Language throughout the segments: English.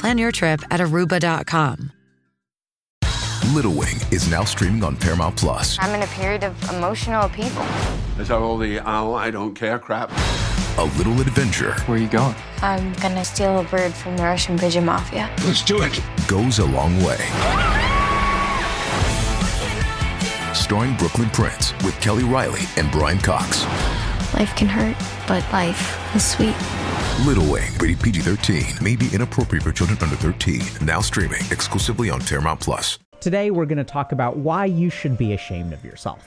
Plan your trip at aruba.com. Little Wing is now streaming on Paramount Plus. I'm in a period of emotional upheaval. Is that all the oh, I don't care crap? A little adventure Where are you going? I'm gonna steal a bird from the Russian pigeon mafia. Let's do it. goes a long way. Starring Brooklynn Prince with Kelly Reilly and Brian Cox. Life can hurt, but life is sweet. Little Wing, rated PG 13, may be inappropriate for children under 13. Now streaming exclusively on Paramount Plus. Today, we're going to talk about why you should be ashamed of yourself.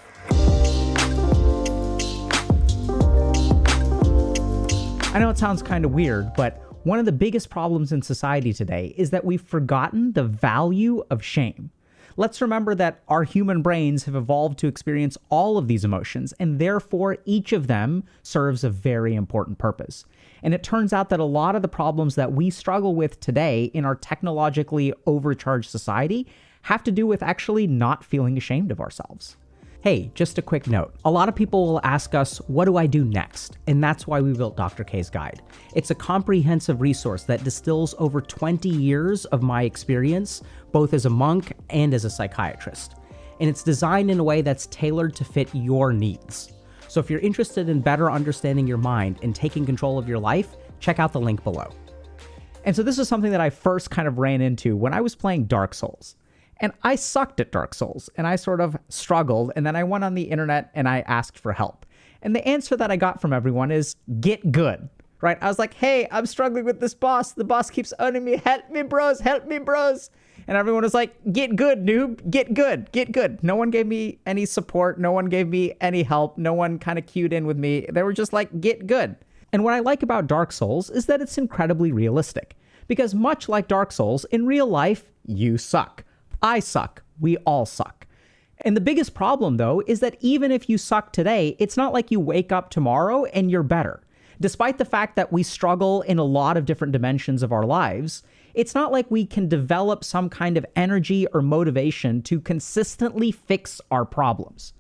I know it sounds kind of weird, but one of the biggest problems in society today is that we've forgotten the value of shame. Let's remember that our human brains have evolved to experience all of these emotions, and therefore each of them serves a very important purpose. And it turns out that a lot of the problems that we struggle with today in our technologically overcharged society have to do with actually not feeling ashamed of ourselves. Hey, just a quick note. A lot of people will ask us, what do I do next? And that's why we built Dr. K's Guide. It's a comprehensive resource that distills over 20 years of my experience, both as a monk and as a psychiatrist. And it's designed in a way that's tailored to fit your needs. So if you're interested in better understanding your mind and taking control of your life, check out the link below. And so this is something that I first kind of ran into when I was playing Dark Souls. And I sucked at Dark Souls and I sort of struggled. And then I went on the internet and I asked for help. And the answer that I got from everyone is get good, right? I was like, hey, I'm struggling with this boss. The boss keeps owning me. Help me, bros. Help me, bros. And everyone was like, get good, noob. Get good. Get good. No one gave me any support. No one gave me any help. No one kind of cued in with me. They were just like, get good. And what I like about Dark Souls is that it's incredibly realistic. Because much like Dark Souls, in real life, you suck. I suck. We all suck. And the biggest problem, though, is that even if you suck today, it's not like you wake up tomorrow and you're better. Despite the fact that we struggle in a lot of different dimensions of our lives, it's not like we can develop some kind of energy or motivation to consistently fix our problems.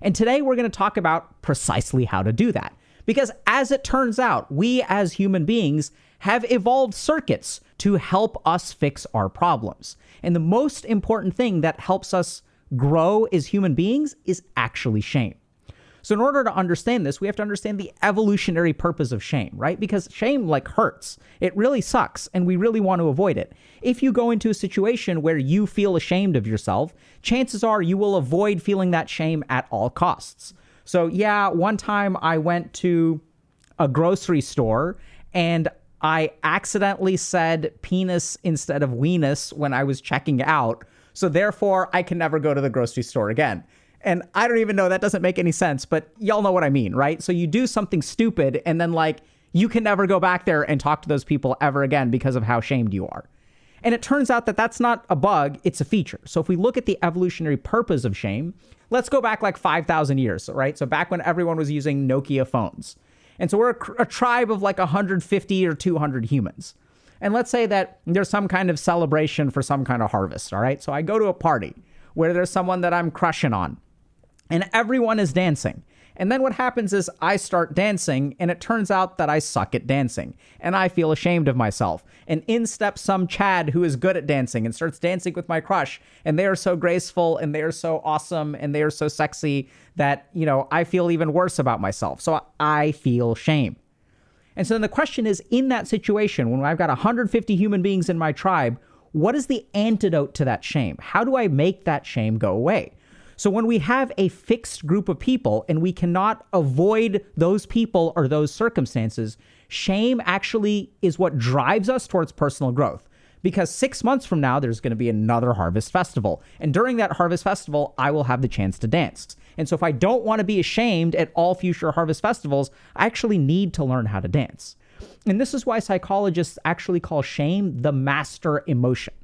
And today we're going to talk about precisely how to do that. Because as it turns out, we as human beings have evolved circuits to help us fix our problems. And the most important thing that helps us grow as human beings is actually shame. So in order to understand this, we have to understand the evolutionary purpose of shame, right? Because shame like hurts. It really sucks and we really want to avoid it. If you go into a situation where you feel ashamed of yourself, chances are you will avoid feeling that shame at all costs. So yeah, one time I went to a grocery store and I accidentally said penis instead of weenus when I was checking out. So therefore, I can never go to the grocery store again. And I don't even know, that doesn't make any sense, but y'all know what I mean, right? So you do something stupid and then, like, you can never go back there and talk to those people ever again because of how shamed you are. And it turns out that that's not a bug, it's a feature. So if we look at the evolutionary purpose of shame, let's go back like 5,000 years, right? So back when everyone was using Nokia phones. And so we're a, a tribe of like 150 or 200 humans. And let's say that there's some kind of celebration for some kind of harvest, all right? So I go to a party where there's someone that I'm crushing on, and everyone is dancing. And then what happens is I start dancing, and it turns out that I suck at dancing, and I feel ashamed of myself. And in steps some Chad who is good at dancing and starts dancing with my crush, and they are so graceful, and they are so awesome, and they are so sexy that, you know, I feel even worse about myself. So I feel shame. And so then the question is in that situation, when I've got 150 human beings in my tribe, what is the antidote to that shame? How do I make that shame go away? So when we have a fixed group of people and we cannot avoid those people or those circumstances, shame actually is what drives us towards personal growth. Because six months from now, there's going to be another harvest festival. And during that harvest festival, I will have the chance to dance. And so if I don't want to be ashamed at all future harvest festivals, I actually need to learn how to dance. And this is why psychologists actually call shame the master emotion.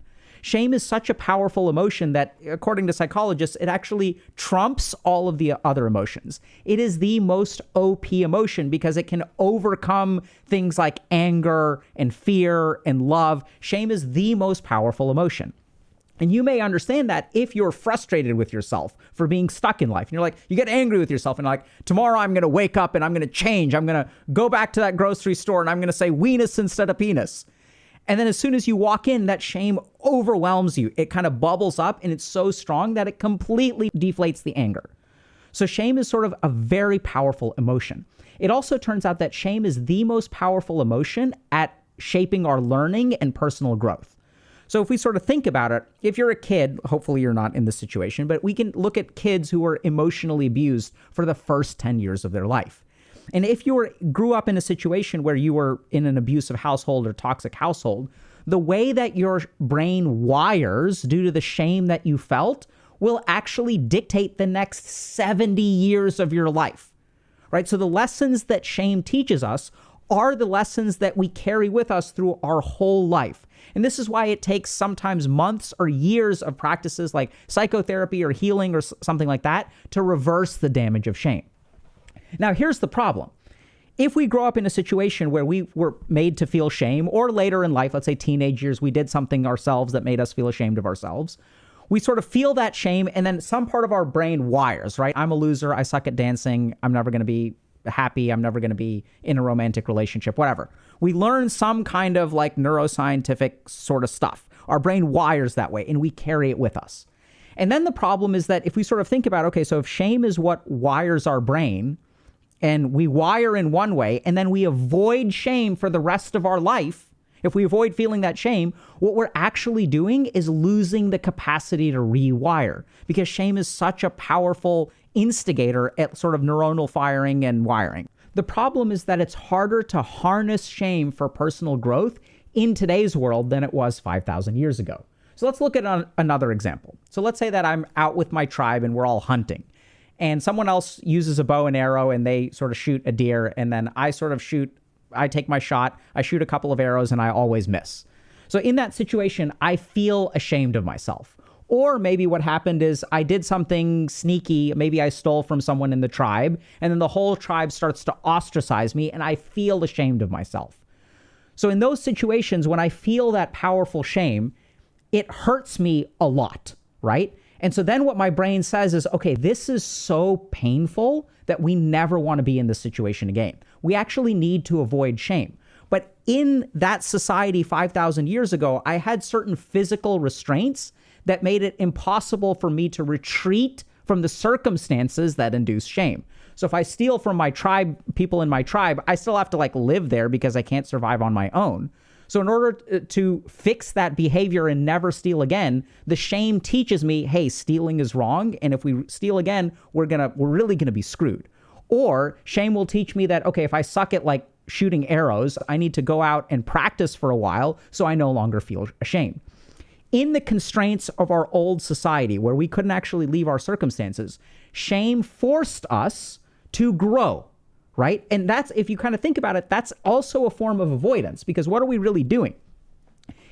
Shame is such a powerful emotion that, according to psychologists, it actually trumps all of the other emotions. It is the most OP emotion because it can overcome things like anger and fear and love. Shame is the most powerful emotion. And you may understand that if you're frustrated with yourself for being stuck in life. And you're like, you get angry with yourself and like, tomorrow I'm going to wake up and I'm going to change. I'm going to go back to that grocery store and I'm going to say weenus instead of penis. And then as soon as you walk in, that shame overwhelms you. It kind of bubbles up and it's so strong that it completely deflates the anger. So shame is sort of a very powerful emotion. It also turns out that shame is the most powerful emotion at shaping our learning and personal growth. So if we sort of think about it, if you're a kid, hopefully you're not in this situation, but we can look at kids who were emotionally abused for the first 10 years of their life. And if you were grew up in a situation where you were in an abusive household or toxic household, the way that your brain wires due to the shame that you felt will actually dictate the next 70 years of your life. Right? So the lessons that shame teaches us are the lessons that we carry with us through our whole life. And this is why it takes sometimes months or years of practices like psychotherapy or healing or something like that to reverse the damage of shame. Now, here's the problem. If we grow up in a situation where we were made to feel shame, or later in life, let's say teenage years, we did something ourselves that made us feel ashamed of ourselves, we sort of feel that shame, and then some part of our brain wires, right? I'm a loser. I suck at dancing. I'm never going to be happy. I'm never going to be in a romantic relationship, whatever. We learn some kind of like neuroscientific sort of stuff. Our brain wires that way, and we carry it with us. And then the problem is that if we sort of think about, okay, so if shame is what wires our brain, and we wire in one way and then we avoid shame for the rest of our life, if we avoid feeling that shame, what we're actually doing is losing the capacity to rewire because shame is such a powerful instigator at sort of neuronal firing and wiring. The problem is that it's harder to harness shame for personal growth in today's world than it was 5,000 years ago. So let's look at another example. So let's say that I'm out with my tribe and we're all hunting and someone else uses a bow and arrow and they sort of shoot a deer and then I sort of shoot I take my shot, I shoot a couple of arrows and I always miss. So in that situation, I feel ashamed of myself. Or maybe what happened is I did something sneaky, maybe I stole from someone in the tribe, and then the whole tribe starts to ostracize me and I feel ashamed of myself. So in those situations when I feel that powerful shame, it hurts me a lot, right? And so then what my brain says is, okay, this is so painful that we never want to be in this situation again. We actually need to avoid shame. But in that society 5,000 years ago, I had certain physical restraints that made it impossible for me to retreat from the circumstances that induce shame. So if I steal from my tribe, people in my tribe, I still have to like live there because I can't survive on my own. So, in order uh, to fix that behavior and never steal again, the shame teaches me, hey, stealing is wrong. And if we steal again, we're to, we're really to be screwed. Or shame will teach me that, okay, if I suck at like shooting arrows, I need to go out and practice for a while so I no longer feel ashamed. In the constraints of our old society where we couldn't actually leave our circumstances, shame forced us to grow right? And that's, if you kind of think about it, that's also a form of avoidance because what are we really doing?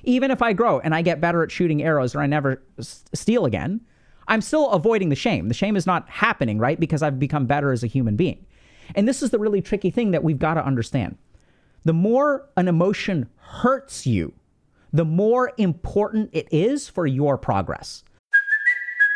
Even if I grow and I get better at shooting arrows or I never s- steal again, I'm still avoiding the shame. The shame is not happening, right? Because I've become better as a human being. And this is the really tricky thing that we've got to understand. The more an emotion hurts you, the more important it is for your progress.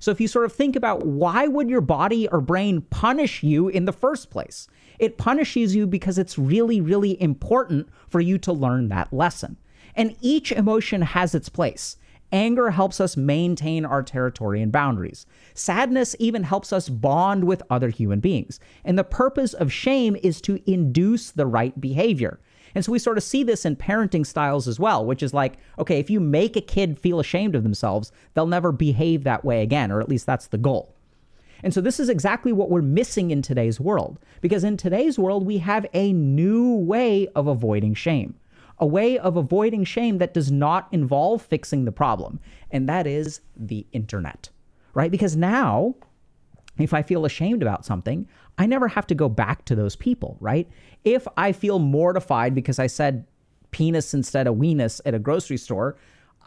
So if you sort of think about why would your body or brain punish you in the first place? It punishes you because it's really, really important for you to learn that lesson. And each emotion has its place. Anger helps us maintain our territory and boundaries. Sadness even helps us bond with other human beings. And the purpose of shame is to induce the right behavior. And so we sort of see this in parenting styles as well, which is like, okay, if you make a kid feel ashamed of themselves, they'll never behave that way again, or at least that's the goal. And so this is exactly what we're missing in today's world. Because in today's world, we have a new way of avoiding shame, a way of avoiding shame that does not involve fixing the problem. And that is the internet, right? Because now, if I feel ashamed about something, I never have to go back to those people, right? If I feel mortified because I said penis instead of weenus at a grocery store,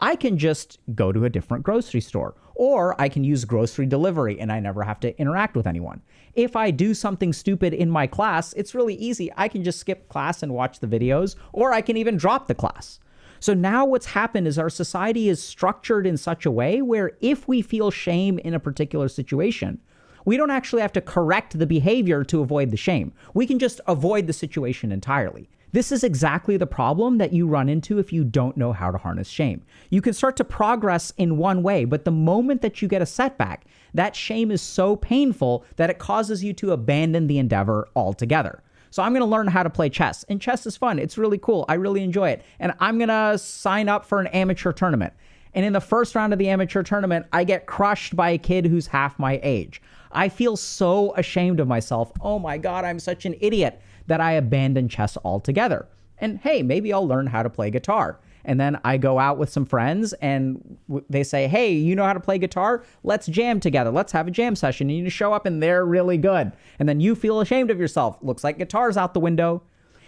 I can just go to a different grocery store or I can use grocery delivery and I never have to interact with anyone. If I do something stupid in my class, it's really easy. I can just skip class and watch the videos, or I can even drop the class. So now what's happened is our society is structured in such a way where if we feel shame in a particular situation, we don't actually have to correct the behavior to avoid the shame. We can just avoid the situation entirely. This is exactly the problem that you run into if you don't know how to harness shame. You can start to progress in one way, but the moment that you get a setback, that shame is so painful that it causes you to abandon the endeavor altogether. So I'm going to learn how to play chess. And chess is fun. It's really cool. I really enjoy it. And I'm going to sign up for an amateur tournament. And in the first round of the amateur tournament, I get crushed by a kid who's half my age. I feel so ashamed of myself. Oh my God, I'm such an idiot that I abandon chess altogether. And hey, maybe I'll learn how to play guitar. And then I go out with some friends and they say, Hey, you know how to play guitar? Let's jam together. Let's have a jam session. And you show up and they're really good. And then you feel ashamed of yourself. Looks like guitar's out the window.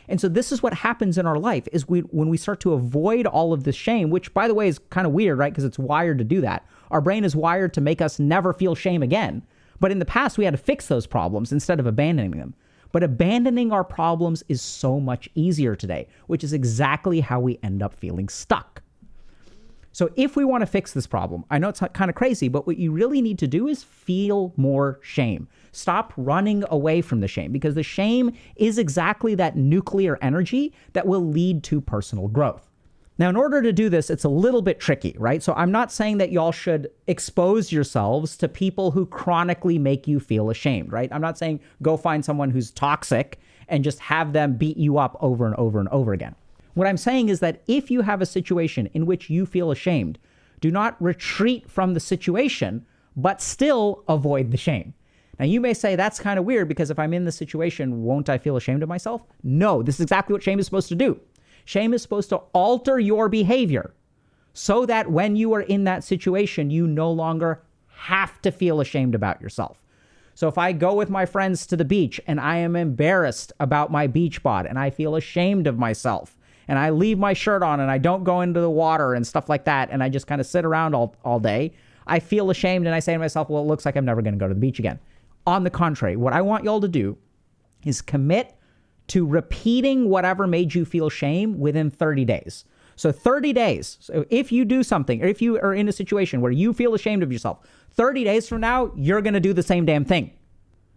And so this is what happens in our life is we when we start to avoid all of this shame, which by the way is kind of weird, right? Because it's wired to do that. Our brain is wired to make us never feel shame again. But in the past we had to fix those problems instead of abandoning them. But abandoning our problems is so much easier today, which is exactly how we end up feeling stuck. So, if we want to fix this problem, I know it's kind of crazy, but what you really need to do is feel more shame. Stop running away from the shame because the shame is exactly that nuclear energy that will lead to personal growth. Now, in order to do this, it's a little bit tricky, right? So I'm not saying that y'all should expose yourselves to people who chronically make you feel ashamed, right? I'm not saying go find someone who's toxic and just have them beat you up over and over and over again. What I'm saying is that if you have a situation in which you feel ashamed, do not retreat from the situation, but still avoid the shame. Now, you may say that's kind of weird because if I'm in the situation, won't I feel ashamed of myself? No, this is exactly what shame is supposed to do. Shame is supposed to alter your behavior so that when you are in that situation, you no longer have to feel ashamed about yourself. So if I go with my friends to the beach and I am embarrassed about my beach bod and I feel ashamed of myself and I leave my shirt on and I don't go into the water and stuff like that and I just kind of sit around all, all day, I feel ashamed and I say to myself, well, it looks like I'm never going to go to the beach again. On the contrary, what I want y'all to do is commit to repeating whatever made you feel shame within 30 days. So 30 days. So if you do something, or if you are in a situation where you feel ashamed of yourself, 30 days from now, you're going to do the same damn thing.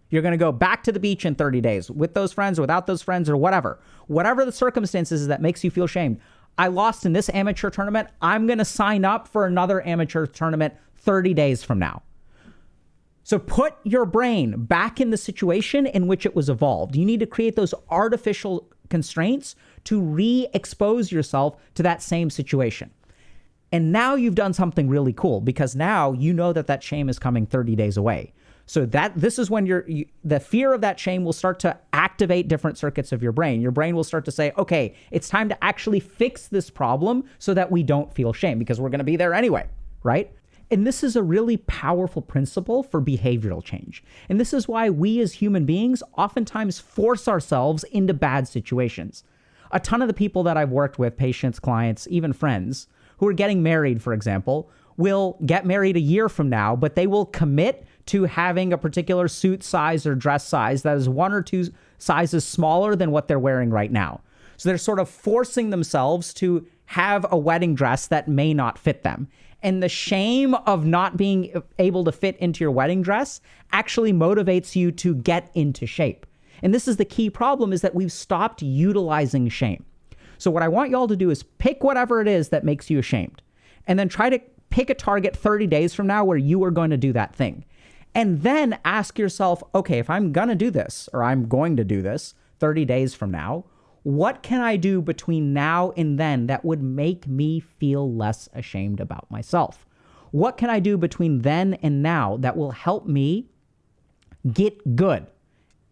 You're going to go back to the beach in 30 days with those friends, without those friends, or whatever. Whatever the circumstances that makes you feel shamed. I lost in this amateur tournament. I'm going to sign up for another amateur tournament 30 days from now. So put your brain back in the situation in which it was evolved. You need to create those artificial constraints to re expose yourself to that same situation. And now you've done something really cool because now you know that that shame is coming 30 days away. So that this is when you, the fear of that shame will start to activate different circuits of your brain. Your brain will start to say, "Okay, it's time to actually fix this problem so that we don't feel shame because we're going to be there anyway." Right? And this is a really powerful principle for behavioral change. And this is why we as human beings oftentimes force ourselves into bad situations. A ton of the people that I've worked with, patients, clients, even friends, who are getting married, for example, will get married a year from now, but they will commit to having a particular suit size or dress size that is one or two sizes smaller than what they're wearing right now. So they're sort of forcing themselves to have a wedding dress that may not fit them. And the shame of not being able to fit into your wedding dress actually motivates you to get into shape. And this is the key problem is that we've stopped utilizing shame. So what I want y'all to do is pick whatever it is that makes you ashamed and then try to pick a target 30 days from now where you are going to do that thing. And then ask yourself, okay, if I'm going to do this or I'm going to do this 30 days from now, What can I do between now and then that would make me feel less ashamed about myself? What can I do between then and now that will help me get good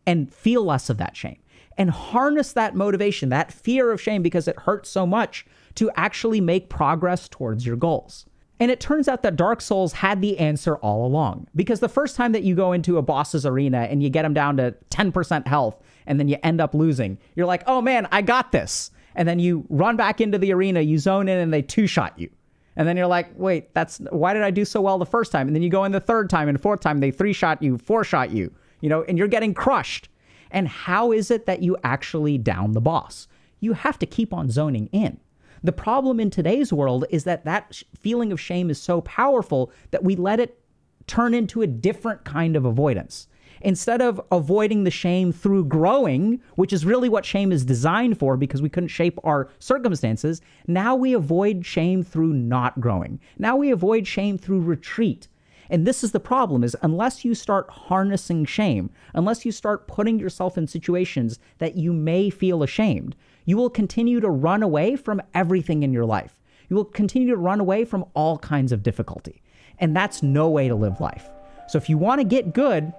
and feel less of that shame? And harness that motivation, that fear of shame, because it hurts so much to actually make progress towards your goals. And it turns out that Dark Souls had the answer all along. Because the first time that you go into a boss's arena and you get them down to 10% health and then you end up losing, you're like, oh man, I got this. And then you run back into the arena, you zone in, and they two shot you. And then you're like, wait, that's why did I do so well the first time? And then you go in the third time and fourth time, they three shot you, four shot you, you know, and you're getting crushed. And how is it that you actually down the boss? You have to keep on zoning in. The problem in today's world is that that feeling of shame is so powerful that we let it turn into a different kind of avoidance. Instead of avoiding the shame through growing, which is really what shame is designed for because we couldn't shape our circumstances, now we avoid shame through not growing. Now we avoid shame through retreat. And this is the problem is unless you start harnessing shame, unless you start putting yourself in situations that you may feel ashamed, you will continue to run away from everything in your life. You will continue to run away from all kinds of difficulty. And that's no way to live life. So if you want to get good,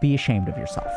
be ashamed of yourself.